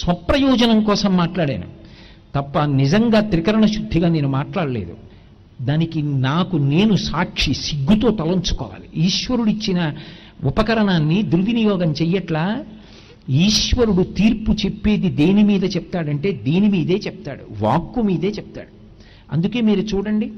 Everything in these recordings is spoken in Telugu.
స్వప్రయోజనం కోసం మాట్లాడాను. తప్ప నిజంగా త్రికరణ శుద్ధిగా నేను మాట్లాడలేదు. దానికి నాకు నేను సాక్షి సిగ్గుతో తలంచుకోవాలి. ఈశ్వరుడిచ్చిన ఉపకరణాన్ని దుర్వినియోగం చెయ్యట్లా? ఈశ్వరుడు తీర్పు చెప్పేది దేని మీద చెప్తాడంటే దేని మీదే చెప్తాడు? వాక్కు మీదే చెప్తాడు. అందుకే మీరు చూడండి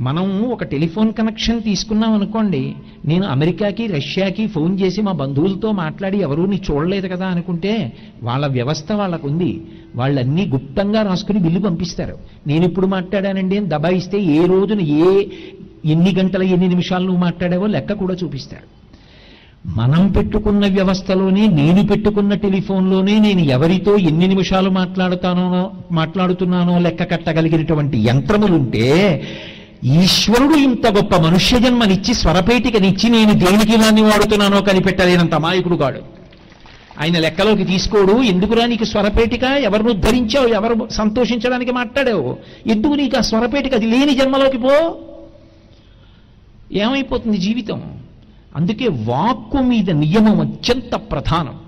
మనం ఒక టెలిఫోన్ కనెక్షన్ తీసుకున్నాం అనుకోండి నేను అమెరికాకి రష్యాకి ఫోన్ చేసి మా బంధువులతో మాట్లాడి ఎవరూ నీ చూడలేదు కదా అనుకుంటే వాళ్ళ వ్యవస్థ వాళ్ళకు ఉంది వాళ్ళన్నీ గుప్తంగా రాసుకుని బిల్లు పంపిస్తారు. నేను ఇప్పుడు మాట్లాడానండి అని దబాయిస్తే ఏ రోజున ఏ ఎన్ని గంటల ఎన్ని నిమిషాలు నువ్వు మాట్లాడావో లెక్క కూడా చూపిస్తారు. మనం పెట్టుకున్న వ్యవస్థలోనే నేను పెట్టుకున్న టెలిఫోన్లోనే నేను ఎవరితో ఎన్ని నిమిషాలు మాట్లాడుతానో మాట్లాడుతున్నానో లెక్క కట్టగలిగినటువంటి యంత్రములుంటే ఈశ్వరుడు ఇంత గొప్ప మనుష్య జన్మనిచ్చి స్వరపేటికనిచ్చి నేను దేనికి దాన్ని వాడుతున్నానో కనిపెట్టలేనంత అమాయకుడు కాడు ఆయన లెక్కలోకి తీసుకోడు ఎందుకురా నీకు స్వరపేటిక? ఎవరిని ఉద్ధరించావు? ఎవరు సంతోషించడానికి మాట్లాడావు? ఎందుకు నీకు ఆ స్వరపేటిక? అది లేని జన్మలోకి పో. ఏమైపోతుంది జీవితం? అందుకే వాక్కు మీద నియమం అత్యంత ప్రధానం.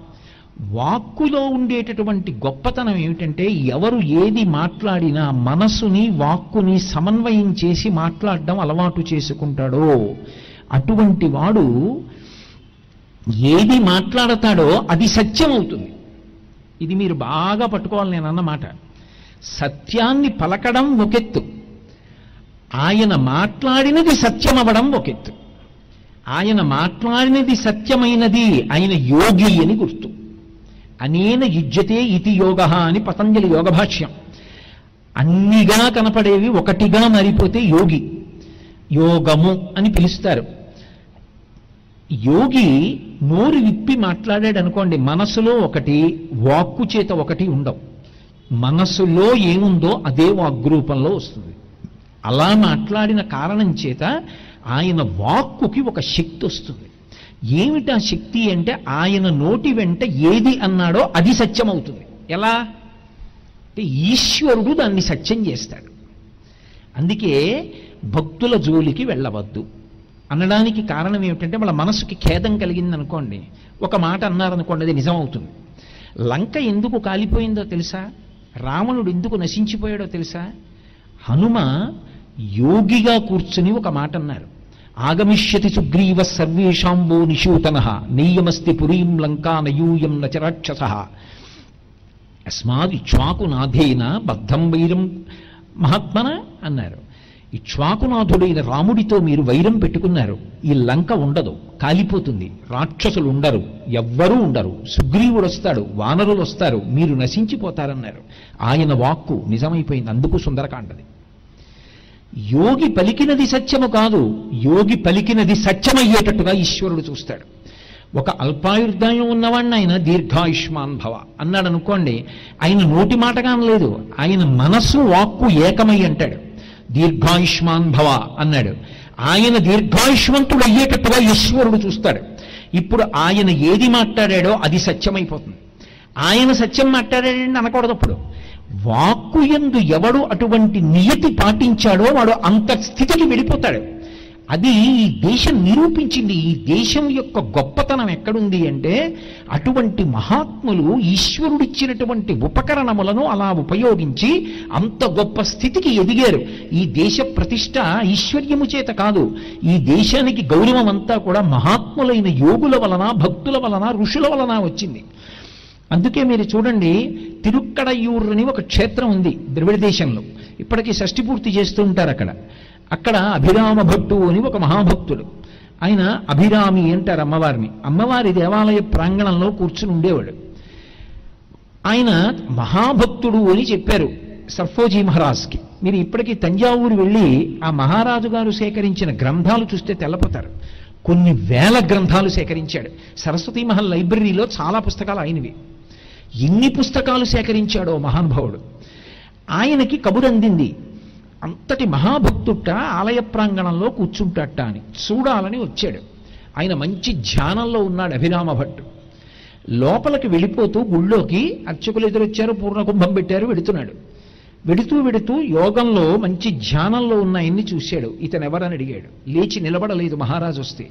వాక్కులో ఉండేటటువంటి గొప్పతనం ఏమిటంటే ఎవరు ఏది మాట్లాడినా మనసుని వాక్కుని సమన్వయం చేసి మాట్లాడడం అలవాటు చేసుకుంటాడో. అటువంటి వాడు ఏది మాట్లాడతాడో అది సత్యం అవుతుంది ఇది మీరు బాగా పట్టుకోవాలి నేను అన్నమాట సత్యాన్ని పలకడం ఒకెత్తు. ఆయన మాట్లాడినది సత్యమవడం ఒకెత్తు. ఆయన మాట్లాడినది సత్యమైనది ఆయన యోగి అని గుర్తు. అనేన యుజ్యతే ఇతి యోగ అని పతంజలి యోగ భాష్యం అన్నిగా కనపడేవి ఒకటిగా మారిపోతే యోగి యోగము అని పిలుస్తారు. యోగి నోరు విప్పి మాట్లాడాడు అనుకోండి మనసులో ఒకటి వాక్కు చేత ఒకటి ఉండవు. మనసులో ఏముందో అదే వాగ్రూపంలో వస్తుంది. అలా మాట్లాడిన కారణం చేత ఆయన వాక్కుకి ఒక శక్తి వస్తుంది. ఏమిటా శక్తి అంటే ఆయన నోటి వెంట ఏది అన్నాడో అది సత్యం అవుతుంది ఎలా? అంటే ఈశ్వరుడు దాన్ని సత్యం చేస్తాడు. అందుకే భక్తుల జోలికి వెళ్ళవద్దు. అనడానికి కారణం ఏమిటంటే వాళ్ళ మనసుకి ఖేదం కలిగింది అనుకోండి ఒక మాట అన్నారనుకోండి అది నిజమవుతుంది. లంక ఎందుకు కాలిపోయిందో తెలుసా? రావణుడు ఎందుకు నశించిపోయాడో తెలుసా? హనుమ యోగిగా కూర్చుని ఒక మాట అన్నారు. ఆగమిష్యతి సుగ్రీవ సర్వేషాంబో నిశూతన నెయ్యమస్తి పురీం లంకా నయూయం నచరాక్షస అస్మాది ఇక్ష్వాకునాథేన బద్ధం వైరం మహాత్మన? అన్నారు. ఇక్ష్వాకునాథుడైన రాముడితో మీరు వైరం పెట్టుకున్నారు. ఈ లంక ఉండదు కాలిపోతుంది. రాక్షసులు ఉండరు ఎవ్వరూ ఉండరు. సుగ్రీవుడు వస్తాడు వానరులు వస్తారు మీరు నశించిపోతారన్నారు. ఆయన వాక్కు నిజమైపోయింది అందుకు సుందరకాండది. యోగి పలికినది సత్యము కాదు యోగి పలికినది సత్యమయ్యేటట్టుగా ఈశ్వరుడు చూస్తాడు. ఒక అల్పాయుర్దాయం ఉన్నవాడిని ఆయన దీర్ఘాయుష్మాన్ భవ. అన్నాడు అనుకోండి ఆయన నోటి మాటగా అనలేదు ఆయన మనస్సు వాక్కు ఏకమై అంటాడు. దీర్ఘాయుష్మాన్ భవ అన్నాడు. ఆయన దీర్ఘాయుష్మంతుడు అయ్యేటట్టుగా ఈశ్వరుడు చూస్తాడు. ఇప్పుడు ఆయన ఏది మాట్లాడాడో అది సత్యమైపోతుంది. ఆయన సత్యం మాట్లాడాడండి అనకూడదు అప్పుడు. వాక్కు ఎందు ఎవడు అటువంటి నియతి పాటించాడో వాడు అంత స్థితికి వెళ్ళిపోతాడు. అది ఈ దేశం నిరూపించింది. ఈ దేశం యొక్క గొప్పతనం ఎక్కడుంది అంటే అటువంటి మహాత్ములు ఈశ్వరుడిచ్చినటువంటి ఉపకరణములను అలా ఉపయోగించి అంత గొప్ప స్థితికి ఎదిగారు. ఈ దేశ ప్రతిష్ట ఈశ్వర్యము చేత కాదు. ఈ దేశానికి గౌరవం అంతా కూడా మహాత్ములైన యోగుల వలన భక్తుల వలన ఋషుల వలన వచ్చింది. అందుకే మీరు చూడండి తిరుక్కడయూర్ అని ఒక క్షేత్రం ఉంది ద్రవిడ దేశంలో. ఇప్పటికీ షష్ఠి పూర్తి చేస్తూ ఉంటారు అక్కడ. అక్కడ అభిరామ భట్టు అని ఒక మహాభక్తుడు. ఆయన అభిరామి అంటారు అమ్మవారిని. అమ్మవారి దేవాలయ ప్రాంగణంలో కూర్చుని ఉండేవాడు. ఆయన మహాభక్తుడు అని చెప్పారు సర్ఫోజీ మహారాజ్కి. మీరు ఇప్పటికీ తంజావూరు వెళ్ళి ఆ మహారాజు గారు సేకరించిన గ్రంథాలు చూస్తే తెల్లపోతారు. కొన్ని వేల గ్రంథాలు సేకరించాడు. సరస్వతీ మహల్ లైబ్రరీలో చాలా పుస్తకాలు ఆయనవి. ఎన్ని పుస్తకాలు సేకరించాడో మహానుభావుడు. ఆయనకి కబురందింది అంతటి మహాభక్తుట ఆలయ ప్రాంగణంలో కూర్చుంటట్ట అని. చూడాలని వచ్చాడు. ఆయన మంచి ధ్యానంలో ఉన్నాడు అభిరామ భట్టు. లోపలికి వెళ్ళిపోతూ గుళ్ళోకి అర్చకులు ఎదురొచ్చారు పూర్ణకుంభం పెట్టారు వెడుతున్నాడు వెడుతూ వెడుతూ యోగంలో మంచి ధ్యానంలో ఉన్న ఆయన్ని చూశాడు. ఇతను ఎవరని అడిగాడు. లేచి నిలబడలేదు మహారాజు వస్తే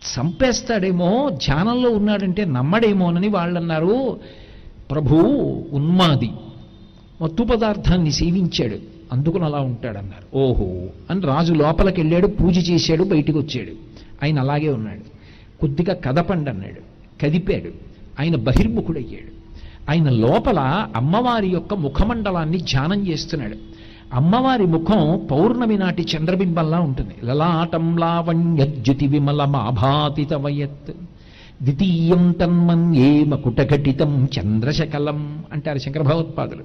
చంపేస్తాడేమో ధ్యానంలో ఉన్నాడంటే నమ్మడేమోనని వాళ్ళన్నారు. ప్రభు ఉన్మాది. మత్తు పదార్థాన్ని సేవించాడు. అందుకుని అలా ఉంటాడన్నారు. ఓహో అని రాజు లోపలికి వెళ్ళాడు పూజ చేశాడు బయటికి వచ్చాడు ఆయన అలాగే ఉన్నాడు. కొద్దిగా కదపండి అన్నాడు కదిపాడు. ఆయన బహిర్ముఖుడయ్యాడు. ఆయన లోపల అమ్మవారి యొక్క ముఖమండలాన్ని ధ్యానం చేస్తున్నాడు. అమ్మవారి ముఖం పౌర్ణమి నాటి చంద్రబింబంలా ఉంటుంది. లలాటం లావణ్యజ్యుతి విమలమాభాతిత వయత్ ద్వితీయం తన్మన్యే మకుటఘటితం చంద్రశకలం అంటారు శంకర భగవత్పాదులు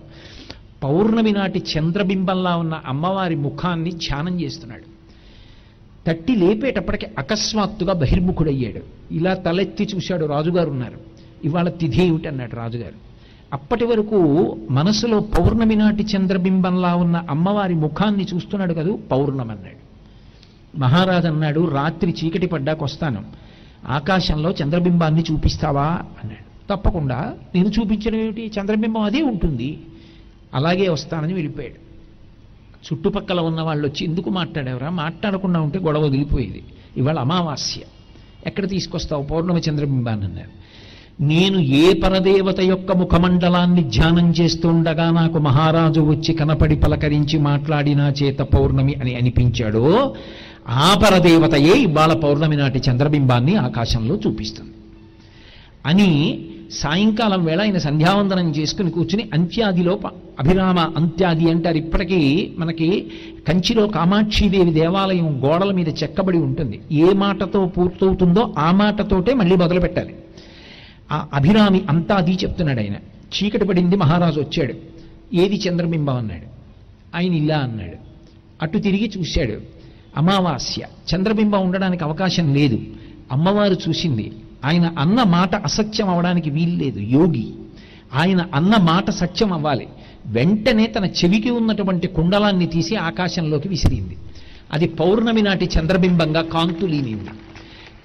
పౌర్ణమి నాటి చంద్రబింబంలా ఉన్న అమ్మవారి ముఖాన్ని ధ్యానం చేస్తున్నాడు. తట్టి లేపేటప్పటికి అకస్మాత్తుగా బహిర్ముఖుడయ్యాడు. ఇలా తలెత్తి చూశాడు రాజుగారు ఉన్నారు. ఇవాళ తిథి ఏమిటన్నాడు రాజుగారు? అప్పటి వరకు మనసులో పౌర్ణమి నాటి చంద్రబింబంలా ఉన్న అమ్మవారి ముఖాన్ని చూస్తున్నాడు కదూ? పౌర్ణమి అన్నాడు. మహారాజు అన్నాడు రాత్రి చీకటి పడ్డాకొస్తాను ఆకాశంలో చంద్రబింబాన్ని చూపిస్తావా? అన్నాడు. తప్పకుండా. నేను చూపించడం ఏమిటి? చంద్రబింబం అదే ఉంటుంది. అలాగే వస్తానని వెళ్ళిపోయాడు. చుట్టుపక్కల ఉన్న వాళ్ళు వచ్చి ఎందుకు మాట్లాడేవరా? మాట్లాడకుండా ఉంటే గొడవ వదిలిపోయేది. ఇవాళ అమావాస్య. ఎక్కడ తీసుకొస్తావు? పౌర్ణమి చంద్రబింబాన్ని అన్నారు. నేను ఏ పరదేవత యొక్క ముఖమండలాన్ని ధ్యానం చేస్తుండగా నాకు మహారాజు వచ్చి కనపడి పలకరించి మాట్లాడినా చేత పౌర్ణమి అని అనిపించాడో ఆ పరదేవతయే ఇవాళ పౌర్ణమి నాటి చంద్రబింబాన్ని ఆకాశంలో చూపిస్తుంది. అని సాయంకాలం వేళ ఆయన సంధ్యావందనం చేసుకుని కూర్చుని అంత్యాదిలో ప- అభిరామ అంత్యాది అంటారు. ఇప్పటికీ మనకి కంచిలో కామాక్షీదేవి దేవాలయం గోడల మీద చెక్కబడి ఉంటుంది. ఏ మాటతో పూర్తవుతుందో ఆ మాటతోటే మళ్ళీ మొదలు పెట్టాలి ఆ అభిరామి అంతా అది చెప్తున్నాడు ఆయన. చీకటి పడింది మహారాజు వచ్చాడు. ఏది చంద్రబింబం అన్నాడు. ఆయన ఇలా అన్నాడు. అటు తిరిగి చూశాడు. అమావాస్య. చంద్రబింబం ఉండడానికి అవకాశం లేదు. అమ్మవారు చూసింది. ఆయన అన్న మాట అసత్యం అవడానికి వీల్లేదు. యోగి. ఆయన అన్న మాట సత్యం అవ్వాలి. వెంటనే తన చెవికి ఉన్నటువంటి కుండలాన్ని తీసి ఆకాశంలోకి విసిరింది. అది పౌర్ణమి నాటి చంద్రబింబంగా కాంతులీనింది.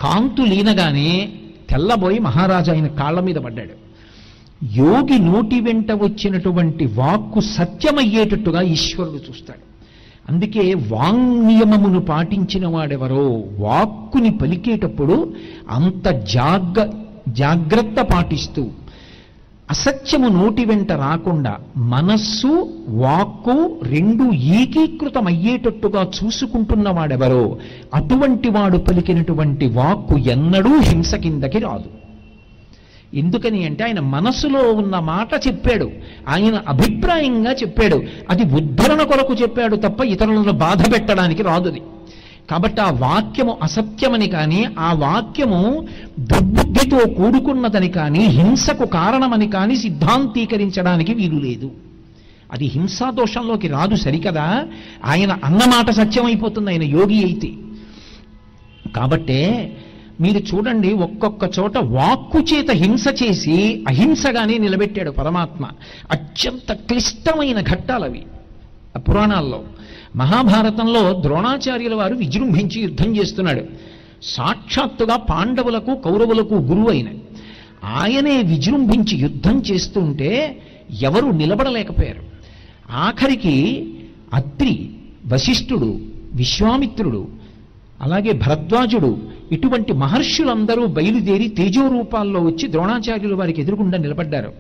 కాంతులీనగానే తెల్లబోయి మహారాజు ఆయన కాళ్ళ మీద పడ్డాడు. యోగి నోటి వెంట వచ్చినటువంటి వాక్కు సత్యమయ్యేటట్టుగా ఈశ్వరుడు చూస్తాడు. అందుకే వాంగ్నియమమును పాటించిన వాడెవరో వాక్కుని పలికేటప్పుడు అంత జాగ్ర జాగ్రత్త పాటిస్తూ అసత్యము నోటి వెంట రాకుండా మనస్సు వాక్కు రెండు ఏకీకృతమయ్యేటట్టుగా అయ్యేటట్టుగా చూసుకుంటున్నవాడెవరో అటువంటి వాడు పలికినటువంటి వాక్కు ఎన్నడూ హింస కిందకి రాదు. ఎందుకని అంటే ఆయన మనసులో ఉన్న మాట చెప్పాడు ఆయన అభిప్రాయంగా చెప్పాడు అది ఉద్ధరణ కొరకు చెప్పాడు తప్ప ఇతరులను బాధ పెట్టడానికి రాదుది కాబట్టి ఆ వాక్యము అసత్యమని కానీ ఆ వాక్యము దుర్బుద్ధితో కూడుకున్నదని కానీ హింసకు కారణమని కానీ సిద్ధాంతీకరించడానికి వీలు లేదు. అది హింసా దోషంలోకి రాదు సరికదా? ఆయన అన్నమాట సత్యమైపోతుంది ఆయన యోగి అయితే. కాబట్టే మీరు చూడండి ఒక్కొక్క చోట వాక్కు చేత హింస చేసి అహింసగానే నిలబెట్టాడు పరమాత్మ. అత్యంత క్లిష్టమైన ఘట్టాలవి. పురాణాల్లో మహాభారతంలో ద్రోణాచార్యుల వారు విజృంభించి యుద్ధం చేస్తున్నాడు. సాక్షాత్తుగా పాండవులకు కౌరవులకు గురువు అయిన ఆయనే విజృంభించి యుద్ధం చేస్తుంటే ఎవరు నిలబడలేకపోయారు. ఆఖరికి అత్రి వశిష్ఠుడు విశ్వామిత్రుడు అలాగే భరద్వాజుడు ఇటువంటి మహర్షులందరూ బయలుదేరి తేజో రూపాల్లో వచ్చి ద్రోణాచార్యులు వారికి ఎదురుగుండా నిలబడ్డారు.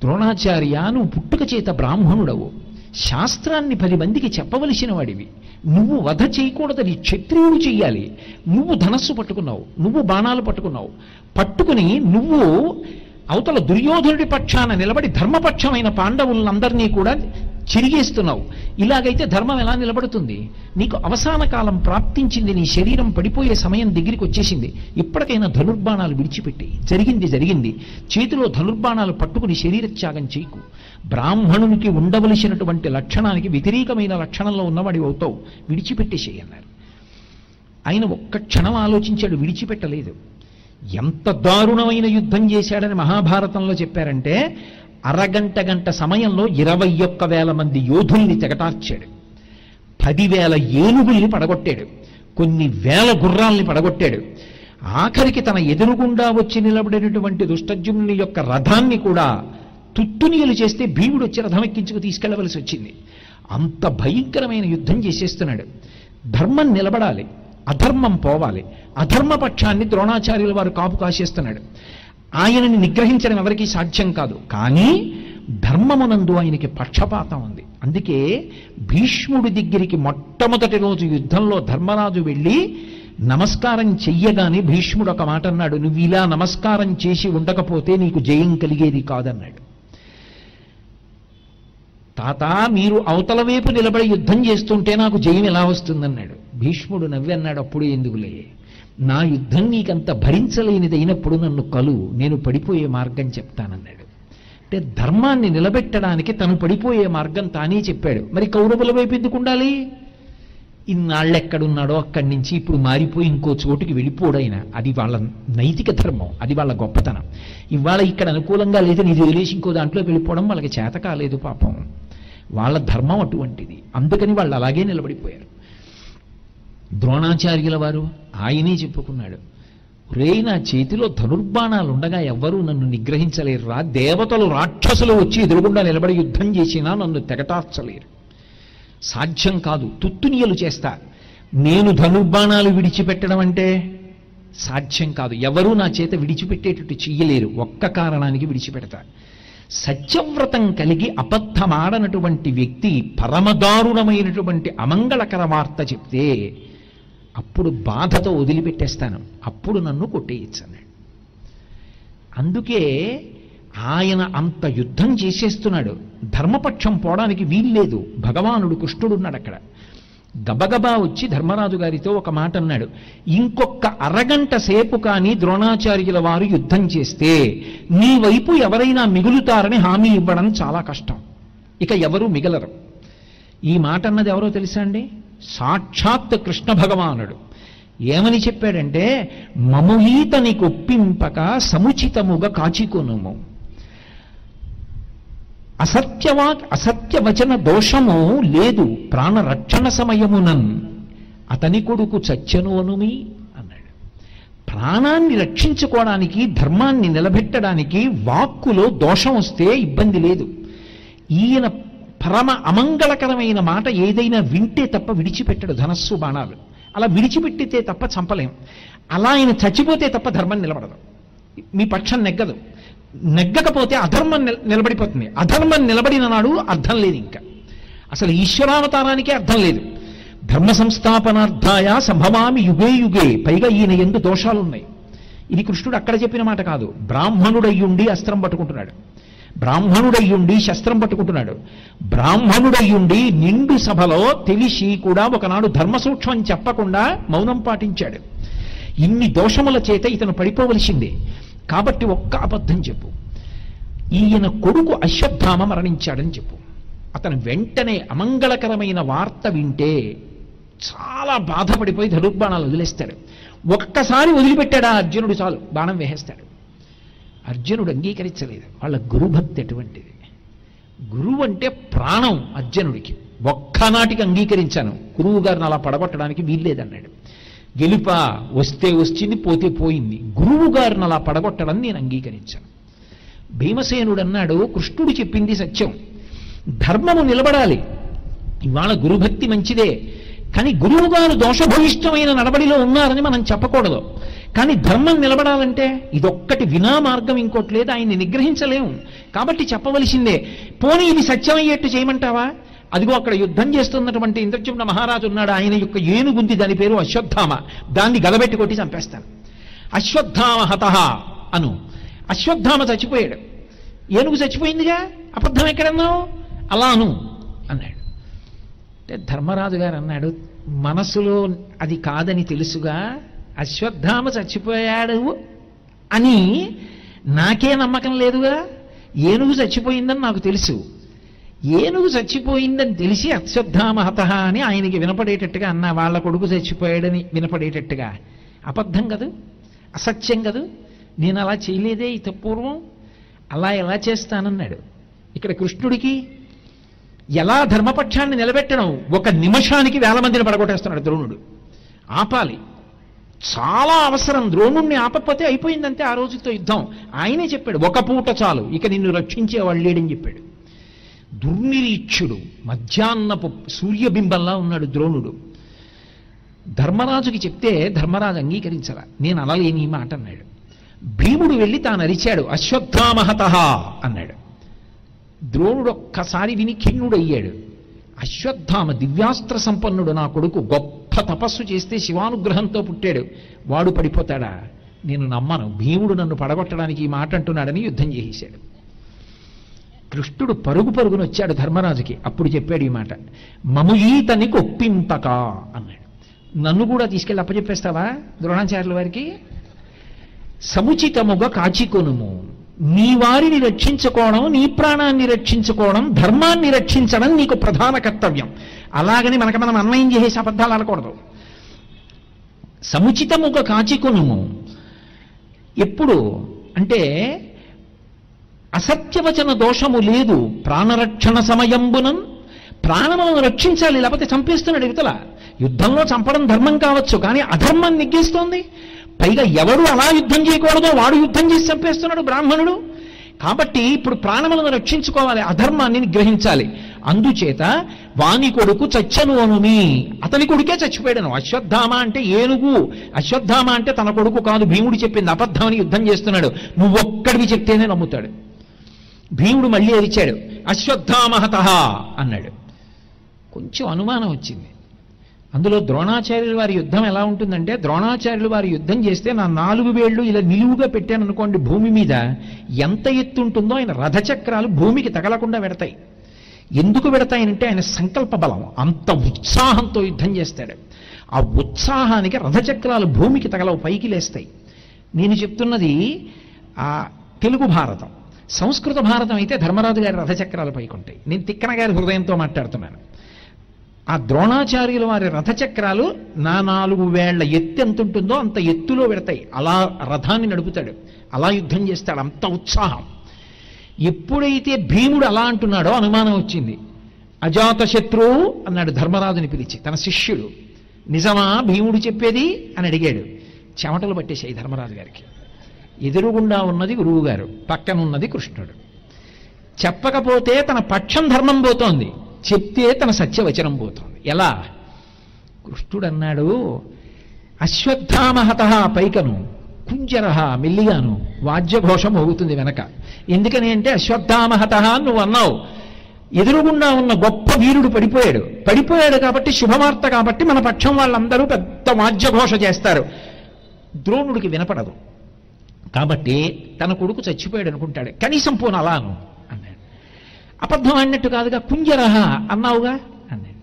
ద్రోణాచార్య నువ్వు పుట్టుక చేత బ్రాహ్మణుడవు. శాస్త్రాన్ని పది మందికి చెప్పవలసిన వాడివి నువ్వు వధ చేయకూడదని క్షత్రియుడు చెయ్యాలి. నువ్వు ధనస్సు పట్టుకున్నావు. నువ్వు బాణాలు పట్టుకున్నావు. పట్టుకుని నువ్వు అవతల దుర్యోధనుడి పక్షాన నిలబడి ధర్మపక్షమైన పాండవులందరినీ కూడా చెరిగేస్తున్నావు. ఇలాగైతే ధర్మం ఎలా నిలబడుతుంది? నీకు అవసాన కాలం ప్రాప్తించింది నీ శరీరం పడిపోయే సమయం దగ్గరికి వచ్చేసింది. ఇప్పటికైనా ధనుర్బాణాలు విడిచిపెట్టి. జరిగింది జరిగింది. చేతిలో ధనుర్బాణాలు పట్టుకుని శరీరత్యాగం చేయకు. బ్రాహ్మణునికి ఉండవలసినటువంటి లక్షణానికి వ్యతిరేకమైన లక్షణంలో ఉన్నవాడి అవుతావు. విడిచిపెట్టేసేయి అన్నారు ఆయన ఒక్క క్షణం ఆలోచించాడు విడిచిపెట్టలేదు. ఎంత దారుణమైన యుద్ధం చేశాడని మహాభారతంలో చెప్పారంటే అరగంట గంట సమయంలో ఇరవై ఒక్క వేల మంది యోధుల్ని తెగటార్చాడు. పదివేల ఏనుగుల్ని పడగొట్టాడు. కొన్ని వేల గుర్రాల్ని పడగొట్టాడు. ఆఖరికి తన ఎదురుగుండా వచ్చి నిలబడినటువంటి దుష్టజ్యుని యొక్క రథాన్ని కూడా తుత్తునీయులు చేస్తే భీముడు వచ్చి రథం ఎక్కించుకు తీసుకెళ్ళవలసి వచ్చింది. అంత భయంకరమైన యుద్ధం చేసేస్తున్నాడు. ధర్మం నిలబడాలి. అధర్మం పోవాలి. అధర్మ పక్షాన్ని ద్రోణాచార్యుల వారు కాపు కాసేస్తున్నాడు. ఆయనని నిగ్రహించడం ఎవరికీ సాధ్యం కాదు. కానీ ధర్మమునందు ఆయనకి పక్షపాతం ఉంది. అందుకే భీష్ముడి దగ్గరికి మొట్టమొదటి రోజు యుద్ధంలో ధర్మరాజు వెళ్ళి నమస్కారం చెయ్యగానే భీష్ముడు ఒక మాట అన్నాడు. నువ్వు ఇలా నమస్కారం చేసి ఉండకపోతే నీకు జయం కలిగేది కాదన్నాడు. తాత మీరు అవతల వైపు నిలబడి యుద్ధం చేస్తుంటే నాకు జయం ఎలా వస్తుందన్నాడు. భీష్ముడు నవ్వి అన్నాడు అప్పుడు ఎందుకులే? నా యుద్ధం నీకంత భరించలేనిదైనప్పుడు నన్ను కలు నేను పడిపోయే మార్గం చెప్తానన్నాడు. అంటే ధర్మాన్ని నిలబెట్టడానికి తను పడిపోయే మార్గం తానే చెప్పాడు. మరి కౌరవుల వైపు ఎందుకు ఉండాలి? ఇన్నాళ్ళు ఎక్కడున్నాడో అక్కడి నుంచి ఇప్పుడు మారిపోయి ఇంకో చోటుకి వెళ్ళిపోడైనా అది వాళ్ళ నైతిక ధర్మం అది వాళ్ళ గొప్పతనం. ఇవాళ ఇక్కడ అనుకూలంగా లేదు నీ వదిలేసి ఇంకో దాంట్లోకి వెళ్ళిపోవడం వాళ్ళకి చేత కాలేదు పాపం. వాళ్ళ ధర్మం అటువంటిది. అందుకని వాళ్ళు అలాగే నిలబడిపోయారు. ద్రోణాచార్యుల వారు ఆయనే చెప్పుకున్నాడు రే నా చేతిలో ధనుర్బాణాలు ఉండగా ఎవ్వరూ నన్ను నిగ్రహించలేరురా దేవతలు రాక్షసులు వచ్చి ఎదురుగుండా నిలబడి యుద్ధం చేసినా నన్ను తెగటార్చలేరు. సాధ్యం కాదు తుత్తునియలు చేస్తా. నేను ధనుర్బాణాలు విడిచిపెట్టడం అంటే సాధ్యం కాదు. ఎవరూ నా చేత విడిచిపెట్టేటట్టు చెయ్యలేరు. ఒక్క కారణానికి విడిచిపెడతా. సత్యవ్రతం కలిగి అబద్ధమాడనటువంటి వ్యక్తి పరమదారుణమైనటువంటి అమంగళకర వార్త చెప్తే అప్పుడు బాధతో వదిలిపెట్టేస్తాను. అప్పుడు నన్ను కొట్టేయచ్చు అన్నాడు అందుకే ఆయన అంత యుద్ధం చేసేస్తున్నాడు. ధర్మపక్షం పోవడానికి వీల్లేదు. భగవానుడు కృష్ణుడున్నాడు అక్కడ. గబగబా వచ్చి ధర్మరాజు గారితో ఒక మాట అన్నాడు. ఇంకొక అరగంట సేపు కానీ ద్రోణాచార్యుల వారు యుద్ధం చేస్తే నీ వైపు ఎవరైనా మిగులుతారని హామీ ఇవ్వడం చాలా కష్టం. ఇక ఎవరు మిగలరు. ఈ మాట అన్నది ఎవరో తెలుసా అండి? సాక్షాత్ కృష్ణ భగవానుడు. ఏమని చెప్పాడంటే మముహీతని కొప్పింపక సముచితముగా కాచికొనుము. అసత్యవా అసత్యవచన దోషము లేదు ప్రాణరక్షణ సమయమునన్. అతని కొడుకు చచ్చను అనుమి అన్నాడు. ప్రాణాన్ని రక్షించుకోవడానికి ధర్మాన్ని నిలబెట్టడానికి వాక్కులో దోషం వస్తే ఇబ్బంది లేదు. ఈయన పరమ అమంగళకరమైన మాట ఏదైనా వింటే తప్ప విడిచిపెట్టడు ధనస్సు బాణాలు. అలా విడిచిపెట్టితే తప్ప చంపలేం. అలా ఆయన చచ్చిపోతే తప్ప ధర్మం నిలబడదు. మీ పక్షం నెగ్గదు. నెగ్గకపోతే అధర్మం నిల- నిలబడిపోతుంది. అధర్మం నిలబడిన నాడు అర్థం లేదు ఇంకా. అసలు ఈశ్వరావతారానికే అర్థం లేదు. ధర్మ సంస్థాపనార్థాయ సంభవామి యుగే యుగే. పైగా ఈయన ఎందు దోషాలున్నాయి. ఇది కృష్ణుడు అక్కడ చెప్పిన మాట కాదు. బ్రాహ్మణుడయ్యుండి అస్త్రం పట్టుకుంటున్నాడు. బ్రాహ్మణుడయ్యుండి శస్త్రం పట్టుకుంటున్నాడు. బ్రాహ్మణుడయ్యుండి నిండు సభలో తెలిసి కూడా ఒకనాడు ధర్మసూక్ష్మం చెప్పకుండా మౌనం పాటించాడు. ఇన్ని దోషముల చేత ఇతను పడిపోవలసిందే. కాబట్టి ఒక్క అబద్ధం చెప్పు. ఈయన కొడుకు అశ్వత్థామ మరణించాడని చెప్పు. అతను వెంటనే అమంగళకరమైన వార్త వింటే చాలా బాధపడిపోయి ధనుర్బాణాలు వదిలేస్తాడు. ఒక్కసారి వదిలిపెట్టాడా అర్జునుడు చాలు బాణం వేసేస్తాడు. అర్జునుడు అంగీకరించలేదు. వాళ్ళ గురుభక్తి ఎటువంటిది? గురువు అంటే ప్రాణం అర్జునుడికి. ఒక్కనాటికి అంగీకరించాను. గురువు గారిని అలా పడగొట్టడానికి వీల్లేదన్నాడు. గెలుప వస్తే వచ్చింది పోతే పోయింది. గురువు గారిని అలా పడగొట్టడం నేను అంగీకరించాను. భీమసేనుడు అన్నాడు కృష్ణుడు చెప్పింది సత్యం. ధర్మము నిలబడాలి. ఇవాళ గురుభక్తి మంచిదే. కానీ గురువు గారు దోషభూయిష్టమైన నడబడిలో ఉన్నారని మనం చెప్పకూడదు. కానీ ధర్మం నిలబడాలంటే ఇదొక్కటి వినా మార్గం ఇంకోటి లేదు ఆయన్ని నిగ్రహించలేము. కాబట్టి చెప్పవలసిందే పోనీ ఇది సత్యమయ్యేట్టు చేయమంటావా? అదిగో అక్కడ యుద్ధం చేస్తున్నటువంటి ఇంద్రజుమ్న మహారాజు ఉన్నాడు ఆయన యొక్క ఏనుగుంది దాని పేరు అశ్వత్థామ. దాన్ని గలబెట్టి కొట్టి చంపేస్తాను. అశ్వత్థామ హత అను. అశ్వత్థామ చచ్చిపోయాడు. ఏనుగు చచ్చిపోయిందిగా? అబద్ధం ఎక్కడన్నావు? అలా అను అన్నాడు. ధర్మరాజు గారు అన్నాడు మనసులో అది కాదని తెలుసుగా అశ్వత్థామ చచ్చిపోయాడు అని నాకే నమ్మకం లేదుగా. ఏనుగు చచ్చిపోయిందని నాకు తెలుసు. ఏనుగు చచ్చిపోయిందని తెలిసి అశ్వత్థామ హత అని ఆయనకి వినపడేటట్టుగా అన్న వాళ్ళ కొడుకు చచ్చిపోయాడని వినపడేటట్టుగా. అబద్ధం కదూ? అసత్యం కదూ? నేను అలా చేయలేదే ఇత పూర్వం? అలా ఎలా చేస్తానన్నాడు. ఇక్కడ కృష్ణుడికి ఎలా ధర్మపక్షాన్ని నిలబెట్టడం? ఒక నిమిషానికి వేల మందిని పడగొట్టేస్తున్నాడు ద్రోణుడు. ఆపాలి. చాలా అవసరం. ద్రోణుణ్ణి ఆపకపోతే అయిపోయిందంతే ఆ రోజుతో యుద్ధం. ఆయనే చెప్పాడు ఒక పూట చాలు. ఇక నిన్ను రక్షించేవాళ్ళు లేడని చెప్పాడు. దుర్నిరీక్షుడు మధ్యాహ్నపు సూర్యబింబంలా ఉన్నాడు ద్రోణుడు. ధర్మరాజుకి చెప్తే ధర్మరాజు అంగీకరించరా. నేను అనలేని మాట అన్నాడు. భీముడు వెళ్ళి తాను అరిచాడు అశ్వత్థామహత అన్నాడు. ద్రోణుడు ఒక్కసారి విని ఖిన్నుడయ్యాడు. అశ్వత్థామ దివ్యాస్త్ర సంపన్నుడు నా కొడుకు. గొప్ప తపస్సు చేస్తే శివానుగ్రహంతో పుట్టాడు. వాడు పడిపోతాడా? నేను నమ్మను. భీముడు నన్ను పడగొట్టడానికి ఈ మాట అంటున్నాడని యుద్ధం చేసేశాడు. కృష్ణుడు పరుగు పరుగున వచ్చాడు ధర్మరాజుకి. అప్పుడు చెప్పాడు ఈ మాట. మము ఈతనికి ఒప్పింపక అన్నాడు. నన్ను కూడా తీసుకెళ్ళి అప్పచెప్పేస్తావా ద్రోణాచార్యుల వారికి? సముచితముగా కాచికొనుము. నీ వారిని రక్షించుకోవడం నీ ప్రాణాన్ని రక్షించుకోవడం ధర్మాన్ని రక్షించడం నీకు ప్రధాన కర్తవ్యం. అలాగని మనకు మనం అన్వయం చేసే అబద్ధాలు అనకూడదు సముచితముగా కాచికును ఎప్పుడు? అంటే అసత్యవచన దోషము లేదు. ప్రాణరక్షణ సమయంబునం. ప్రాణములను రక్షించాలి లేకపోతే చంపేస్తున్నాడు ఇవతల. యుద్ధంలో చంపడం ధర్మం కావచ్చు కానీ అధర్మం నెగ్గేస్తోంది. పైగా ఎవడు అలా యుద్ధం చేయకూడదో వాడు యుద్ధం చేసి చంపేస్తున్నాడు బ్రాహ్మణుడు. కాబట్టి ఇప్పుడు ప్రాణములను రక్షించుకోవాలి అధర్మాన్ని నిగ్రహించాలి. అందుచేత వాని కొడుకు చచ్చను అనుమి. అతని కొడుకే చచ్చిపోయాడను. అశ్వత్థామ అంటే ఏనుగు. అశ్వత్థామ అంటే తన కొడుకు కాదు. భీముడు చెప్పింది అబద్ధమని యుద్ధం చేస్తున్నాడు. నువ్వొక్కడివి చెప్తేనే నమ్ముతాడు. భీముడు మళ్ళీ అరిచాడు. అశ్వత్థామహత అన్నాడు. కొంచెం అనుమానం వచ్చింది. అందులో ద్రోణాచార్యుల వారి యుద్ధం ఎలా ఉంటుందంటే ద్రోణాచార్యులు వారి యుద్ధం చేస్తే నా నాలుగు వేళ్ళు ఇలా నిలువుగా పెట్టాను అనుకోండి భూమి మీద ఎంత ఎత్తు ఉంటుందో ఆయన రథచక్రాలు భూమికి తగలకుండా పెడతాయి. ఎందుకు పెడతాయనంటే ఆయన సంకల్ప బలం అంత ఉత్సాహంతో యుద్ధం చేస్తాడు. ఆ ఉత్సాహానికి రథచక్రాలు భూమికి తగలవు పైకి లేస్తాయి. నేను చెప్తున్నది ఆ తెలుగు భారతం. సంస్కృత భారతం అయితే ధర్మరాజు గారి రథచక్రాలు పైకి ఉంటాయి నేను తిక్కన గారి హృదయంతో మాట్లాడుతున్నాను. ఆ ద్రోణాచార్యుల వారి రథచక్రాలు నా నాలుగు వేళ్ళ ఎత్తు ఎంత ఉంటుందో అంత ఎత్తులో పెడతాయి. అలా రథాన్ని నడుపుతాడు. అలా యుద్ధం చేస్తాడు. అంత ఉత్సాహం. ఎప్పుడైతే భీముడు అలా అంటున్నాడో అనుమానం వచ్చింది. అజాత శత్రువు అన్నాడు ధర్మరాజుని పిలిచి. తన శిష్యుడు. నిజమా భీముడు చెప్పేది? అని అడిగాడు. చెమటలు పట్టేశాయి ధర్మరాజు గారికి. ఎదురుగుండా ఉన్నది గురువుగారు. పక్కనున్నది కృష్ణుడు. చెప్పకపోతే తన పక్షం ధర్మం పోతోంది. చెప్తే తన సత్యవచనం పోతుంది. ఎలా? కృష్ణుడు అన్నాడు అశ్వత్థామహత పైకను కుంజరహ మెల్లిగాను వాద్యఘోషం మోగుతుంది వెనక. ఎందుకని అంటే అశ్వత్థామహత నువ్వు అన్నావు. ఎదురుగుండా ఉన్న గొప్ప వీరుడు పడిపోయాడు. పడిపోయాడు కాబట్టి శుభవార్త కాబట్టి మన పక్షం వాళ్ళందరూ పెద్ద వాద్యఘోష చేస్తారు. ద్రోణుడికి వినపడదు. కాబట్టి తన కొడుకు చచ్చిపోయాడు అనుకుంటాడు. కనీసం పోను అలాను. అబద్ధం అన్నట్టు కాదుగా కుంజరహ అన్నావుగా? అన్నాడు.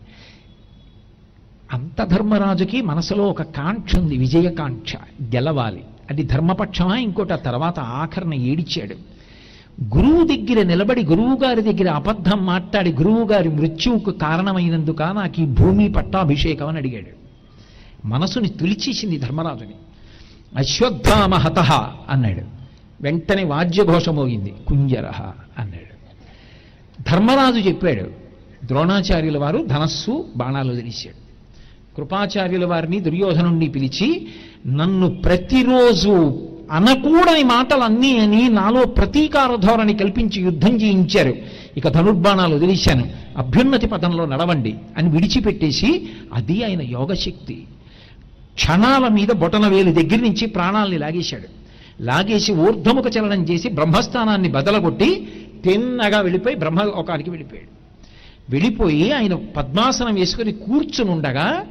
అంత ధర్మరాజుకి మనసులో ఒక కాంక్ష ఉంది విజయకాంక్ష. గెలవాలి. అది ధర్మపక్షమా? ఇంకోటి ఆ తర్వాత ఆఖరణ ఏడిచాడు. గురువు దగ్గర నిలబడి గురువు గారి దగ్గర అబద్ధం మాట్లాడి గురువు గారి మృత్యువుకు కారణమైనందుక నాకు ఈ భూమి పట్టాభిషేకం అని అడిగాడు. మనసుని తులిచేసింది ధర్మరాజుని. అశ్వత్థామహత అన్నాడు. వెంటనే వాద్యఘోషమోగింది కుంజరహ అన్నాడు. ధర్మరాజు చెప్పాడు ద్రోణాచార్యుల వారు ధనస్సు బాణాలు తెలిసాడు కృపాచార్యుల వారిని దుర్యోధనుణ్ణి పిలిచి నన్ను ప్రతిరోజు అనకూడని మాటలన్నీ అని నాలో ప్రతీకార ధోరణి కల్పించి యుద్ధం చేయించారు. ఇక ధనుర్బాణాలు వదిలేశాను. అభ్యున్నతి పదంలో నడవండి అని విడిచిపెట్టేసి అది ఆయన యోగశక్తి. క్షణాల మీద బొటన వేలు దగ్గర నుంచి ప్రాణాల్ని లాగేశాడు. లాగేసి ఊర్ధముఖ చలనం చేసి బ్రహ్మస్థానాన్ని బదలగొట్టి తిన్నగా వెళ్ళిపోయి బ్రహ్మలోకానికి వెళ్ళిపోయాడు. వెళ్ళిపోయి ఆయన పద్మాసనం వేసుకుని కూర్చునుండగా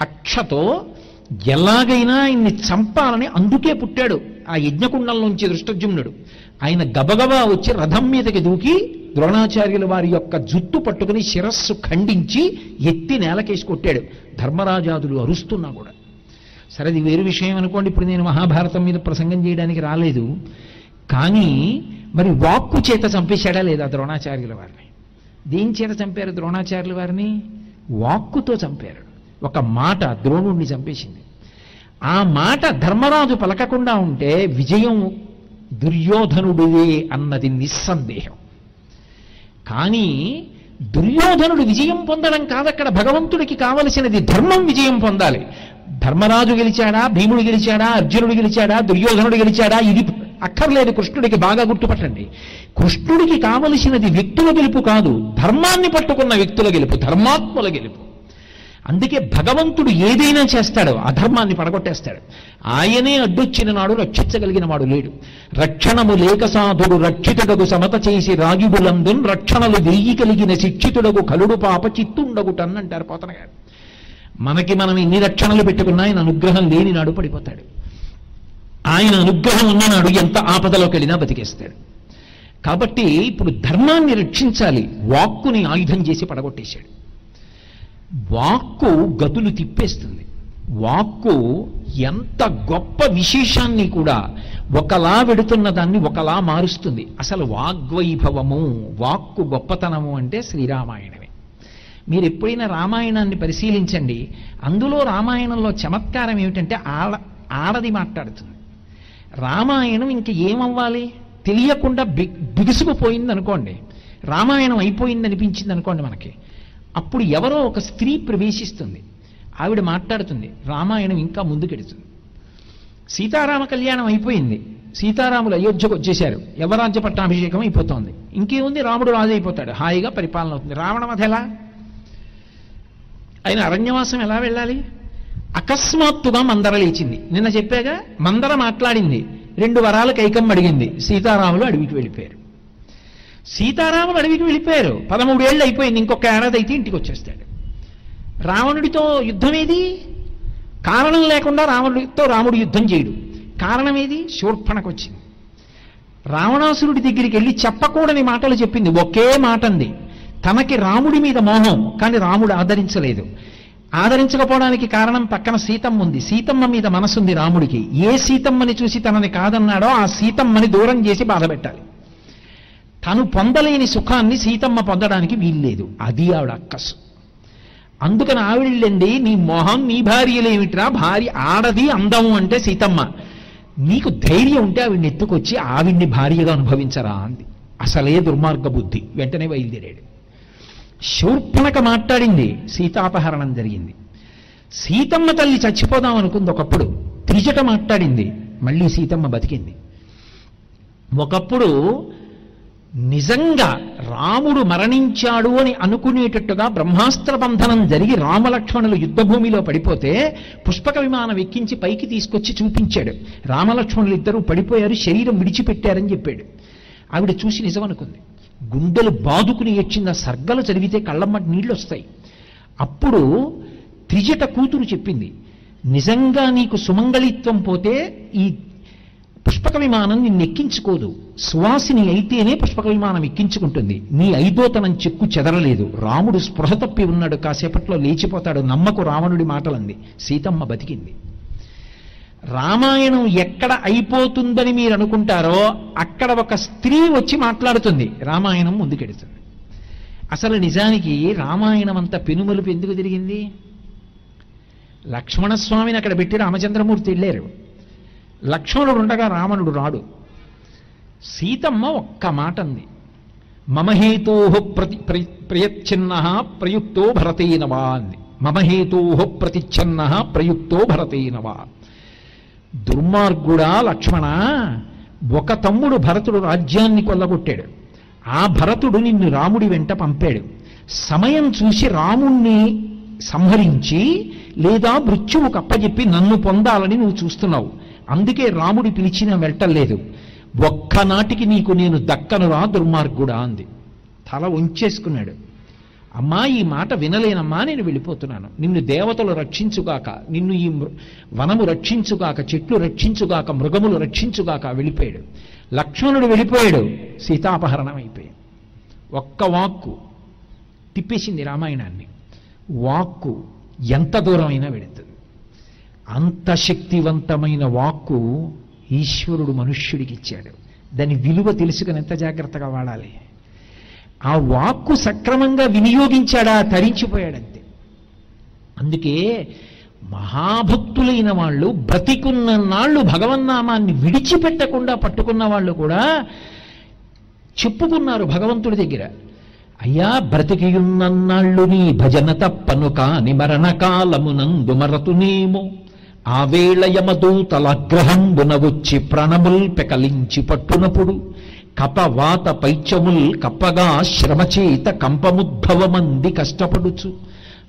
కక్షతో ఎలాగైనా ఆయన్ని చంపాలని అందుకే పుట్టాడు. ఆ యజ్ఞకుండంలోంచి దృష్టజుమ్నుడు ఆయన గబగబా వచ్చి రథం మీదకి దూకి ద్రోణాచార్యుల వారి యొక్క జుట్టు పట్టుకుని శిరస్సు ఖండించి ఎత్తి నేలకేసి కొట్టాడు. ధర్మరాజాదులు అరుస్తున్నా కూడా. సరే అది వేరు విషయం అనుకోండి. ఇప్పుడు నేను మహాభారతం మీద ప్రసంగం చేయడానికి రాలేదు. కానీ మరి వాక్కు చేత చంపేశాడా లేదా ద్రోణాచార్యుల వారిని? దేని చేత చంపారు ద్రోణాచార్యుల వారిని? వాక్కుతో చంపారు. ఒక మాట ద్రోణుణ్ణి చంపేసింది. ఆ మాట ధర్మరాజు పలకకుండా ఉంటే విజయం దుర్యోధనుడిదే అన్నది నిస్సందేహం. కానీ దుర్యోధనుడు విజయం పొందడం కాదక్కడ భగవంతుడికి కావలసినది ధర్మం విజయం పొందాలి. ధర్మరాజు గెలిచాడా? భీముడు గెలిచాడా? అర్జునుడు గెలిచాడా? దుర్యోధనుడు గెలిచాడా? ఇది అక్కర్లేదు కృష్ణుడికి బాగా గుర్తుపట్టండి. కృష్ణుడికి కావలసినది వ్యక్తుల గెలుపు కాదు ధర్మాన్ని పట్టుకున్న వ్యక్తుల గెలుపు ధర్మాత్ముల గెలుపు. అందుకే భగవంతుడు ఏదైనా చేస్తాడు అధర్మాన్ని పడగొట్టేస్తాడు. ఆయనే అడ్డొచ్చిన నాడు రక్షించగలిగిన వాడు లేడు. రక్షణము లేక సాధుడు రక్షితుడగు సమత చేసి రాగిబులందున్ రక్షణలు వెయ్యి కలిగిన శిక్షితుడగు కలుడు పాప చిత్తుండగుటన్నంటారు పోతన గారు మనకి మనం ఎన్ని రక్షణలు పెట్టుకున్నా ఆయన అనుగ్రహం లేని నాడు పడిపోతాడు. ఆయన అనుగ్రహం ఉన్ననాడు ఎంత ఆపదలోకి వెళ్ళినా బతికేస్తాడు. కాబట్టి ఇప్పుడు ధర్మాన్ని రక్షించాలి. వాక్కుని ఆయుధం చేసి పడగొట్టేశాడు. వాక్కు గతులు తిప్పేస్తుంది. వాక్కు ఎంత గొప్ప విశేషాన్ని కూడా ఒకలా వెడుతున్న దాన్ని ఒకలా మారుస్తుంది. అసలు వాగ్వైభవము వాక్కు గొప్పతనము అంటే శ్రీరామాయణమే. మీరు ఎప్పుడైనా రామాయణాన్ని పరిశీలించండి. అందులో రామాయణంలో చమత్కారం ఏమిటంటే ఆడ ఆడది మాట్లాడుతుంది. రామాయణం ఇంక ఏమవ్వాలి? తెలియకుండా బి బిగుసుకుపోయింది అనుకోండి రామాయణం అయిపోయింది అనిపించింది అనుకోండి మనకి. అప్పుడు ఎవరో ఒక స్త్రీ ప్రవేశిస్తుంది. ఆవిడ మాట్లాడుతుంది రామాయణం ఇంకా ముందుకెడుతుంది. సీతారామ కళ్యాణం అయిపోయింది. సీతారాములు అయోధ్యకు వచ్చేశారు. యవరాజ్య పట్టాభిషేకం అయిపోతోంది. ఇంకేముంది? రాముడు రాజు అయిపోతాడు. హాయిగా పరిపాలన అవుతుంది. రావణవధ ఎలా ఆయన అరణ్యవాసం ఎలా వెళ్ళాలి? అకస్మాత్తుగా మందర లేచింది. నిన్న చెప్పాగా మందర మాట్లాడింది. రెండు వరాలు కైకం అడిగింది. సీతారాములు అడవికి వెళ్ళిపోయారు. సీతారాములు అడవికి వెళ్ళిపోయారు. పదమూడేళ్ళు అయిపోయింది. ఇంకొక ఏడాది అయితే ఇంటికి వచ్చేస్తాడు. రావణుడితో యుద్ధం ఏది? కారణం లేకుండా రావణుడితో రాముడు యుద్ధం చేయడు. కారణం ఏది? శూర్పణకు వచ్చింది. రావణాసురుడి దగ్గరికి వెళ్ళి చెప్పకూడని మాటలు చెప్పింది. ఒకే మాట అంది తనకి రాముడి మీద మోహం కానీ రాముడు ఆదరించలేదు. ఆదరించకపోవడానికి కారణం పక్కన సీతమ్మ ఉంది సీతమ్మ మీద మనసుంది రాముడికి. ఏ సీతమ్మని చూసి తనని కాదన్నాడో ఆ సీతమ్మని దూరం చేసి బాధపెట్టాలి తను పొందలేని సుఖాన్ని సీతమ్మ పొందడానికి వీల్లేదు. అది ఆవిడ అక్కసు. అందుకని ఆవిళ్ళండి నీ మొహం నీ భార్యలేమిట్రా? భార్య ఆడది అందము అంటే సీతమ్మ. నీకు ధైర్యం ఉంటే ఆవిడ్ని ఎత్తుకొచ్చి ఆవిడ్ని భార్యగా అనుభవించరా అంది. అసలే దుర్మార్గ బుద్ధి వెంటనే బయలుదేరాడు. శూర్పణక మాట్లాడింది. సీతాపహరణం జరిగింది. సీతమ్మ తల్లి చచ్చిపోదాం అనుకుంది ఒకప్పుడు. త్రిజట మాట్లాడింది. మళ్ళీ సీతమ్మ బతికింది. ఒకప్పుడు నిజంగా రాముడు మరణించాడు అని అనుకునేటట్టుగా బ్రహ్మాస్త్ర బంధనం జరిగి రామలక్ష్మణులు యుద్ధభూమిలో పడిపోతే పుష్పక విమానం ఎక్కించి పైకి తీసుకొచ్చి చూపించాడు. రామలక్ష్మణులు ఇద్దరూ పడిపోయారు శరీరం విడిచిపెట్టారని చెప్పాడు. ఆవిడ చూసి నిజం అనుకుంది గుండెలు బాదుకుని ఇచ్చిన సర్గలు చదివితే కళ్ళమ్మటి నీళ్ళు వస్తాయి అప్పుడు త్రిజట కూతురు చెప్పింది నిజంగా నీకు సుమంగళిత్వం పోతే ఈ పుష్పక విమానం నిన్ను ఎక్కించుకోదు. సువాసిని అయితేనే పుష్పక విమానం ఎక్కించుకుంటుంది. నీ ఐదోతనం చెక్కు చెదరలేదు. రాముడు స్పృహ తప్పి ఉన్నాడు. కాసేపట్లో లేచిపోతాడు. నమ్మకు రావణుడి మాటలంది. సీతమ్మ బతికింది. రామాయణం ఎక్కడ అయిపోతుందని మీరు అనుకుంటారో అక్కడ ఒక స్త్రీ వచ్చి మాట్లాడుతుంది. రామాయణం ముందుకెడుతుంది. అసలు నిజానికి రామాయణం అంత పెనుమలుపు ఎందుకు తిరిగింది? లక్ష్మణస్వామిని అక్కడ పెట్టి రామచంద్రమూర్తి వెళ్ళారు. లక్ష్మణుడు ఉండగా రావణుడు రాడు. సీతమ్మ ఒక్క మాట అంది మమహేతో ప్రతి ప్రయచ్ఛిన్న ప్రయుక్తో భరతేనవా అంది. మమహేతో ప్రతిచ్ఛిన్న ప్రయుక్తో భరతేనవా. దుర్మార్గుడా లక్ష్మణ ఒక తమ్ముడు భరతుడు రాజ్యాన్ని కొల్లగొట్టాడు. ఆ భరతుడు నిన్ను రాముడి వెంట పంపాడు. సమయం చూసి రాముణ్ణి సంహరించి లేదా మృత్యువు కప్పజెప్పి నన్ను పొందాలని నువ్వు చూస్తున్నావు. అందుకే రాముడి పిలిచిన వెళ్ళలేదు ఒక్కనాటికి నీకు నేను దక్కనురా దుర్మార్గుడా అంది. తల ఉంచేసుకున్నాడు అమ్మా ఈ మాట వినలేనమ్మా నేను వెళ్ళిపోతున్నాను. నిన్ను దేవతలు రక్షించుగాక నిన్ను ఈ మృ- వనము రక్షించుగాక చెట్లు రక్షించుగాక మృగములు రక్షించుగాక వెళ్ళిపోయాడు. లక్ష్మణుడు వెళ్ళిపోయాడు. సీతాపహరణం అయిపోయాడు ఒక్క వాక్కు తిప్పేసింది రామాయణాన్ని. వాక్కు ఎంత దూరమైనా వెళుతుంది అంత శక్తివంతమైన వాక్కు ఈశ్వరుడు మనుష్యుడికి ఇచ్చాడు. దాని విలువ తెలుసుకుని ఎంత జాగ్రత్తగా వాడాలి? ఆ వాక్కు సక్రమంగా వినియోగించాడా? తరించిపోయాడంతే. అందుకే మహాభక్తులైన వాళ్ళు బ్రతికున్న నాళ్ళు భగవన్నామాన్ని విడిచిపెట్టకుండా పట్టుకున్న వాళ్ళు కూడా చెప్పుకున్నారు భగవంతుడి దగ్గర. అయ్యా బ్రతికియున్నన్నాళ్ళు నీ భజన తప్పను కాని మరణకాలమునందు మరతునేమో. ఆ వేళ యమదూతలగ్రహంబున వచ్చి ప్రణముల్ పెకలించి పట్టునప్పుడు కపవాత పైచముల్ కప్పగా శ్రమచేత కంపముద్భవమంది కష్టపడుచు.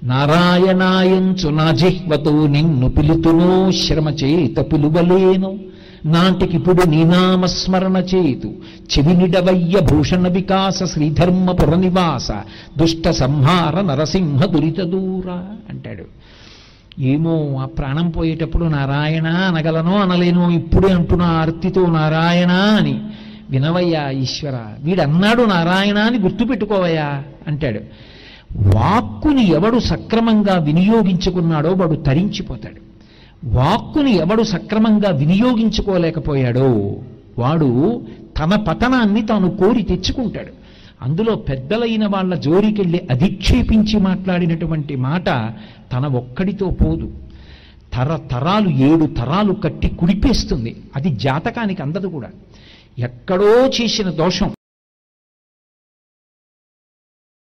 నారాయణాయంచు నా జిహ్వతో నిన్ను పిలుతునో శ్రమచేత పిలువలేను. నాటికిప్పుడు నీనామస్మరణ చేతు. చెవినిడవయ్య భూషణ వికాస శ్రీధర్మపుర నివాస దుష్ట సంహార నరసింహ దురిత దూర అంటాడు. ఏమో ఆ ప్రాణం పోయేటప్పుడు నారాయణ అనగలనో అనలేనో ఇప్పుడే అంటున్నా ఆర్తితో నారాయణ అని వినవయ్యా ఈశ్వర వీడన్నాడు నారాయణ అని గుర్తుపెట్టుకోవయ్యా? అంటాడు. వాక్కుని ఎవడు సక్రమంగా వినియోగించుకున్నాడో వాడు తరించిపోతాడు. వాక్కుని ఎవడు సక్రమంగా వినియోగించుకోలేకపోయాడో వాడు తన పతనాన్ని తాను కోరి తెచ్చుకుంటాడు. అందులో పెద్దలైన వాళ్ళ జోరికెళ్ళి అధిక్షేపించి మాట్లాడినటువంటి మాట తన ఒక్కడితో పోదు. తరతరాలు ఏడు తరాలు కట్టి కుడిపేస్తుంది. అది జాతకానికి అందదు కూడా. ఎక్కడో చేసిన దోషం.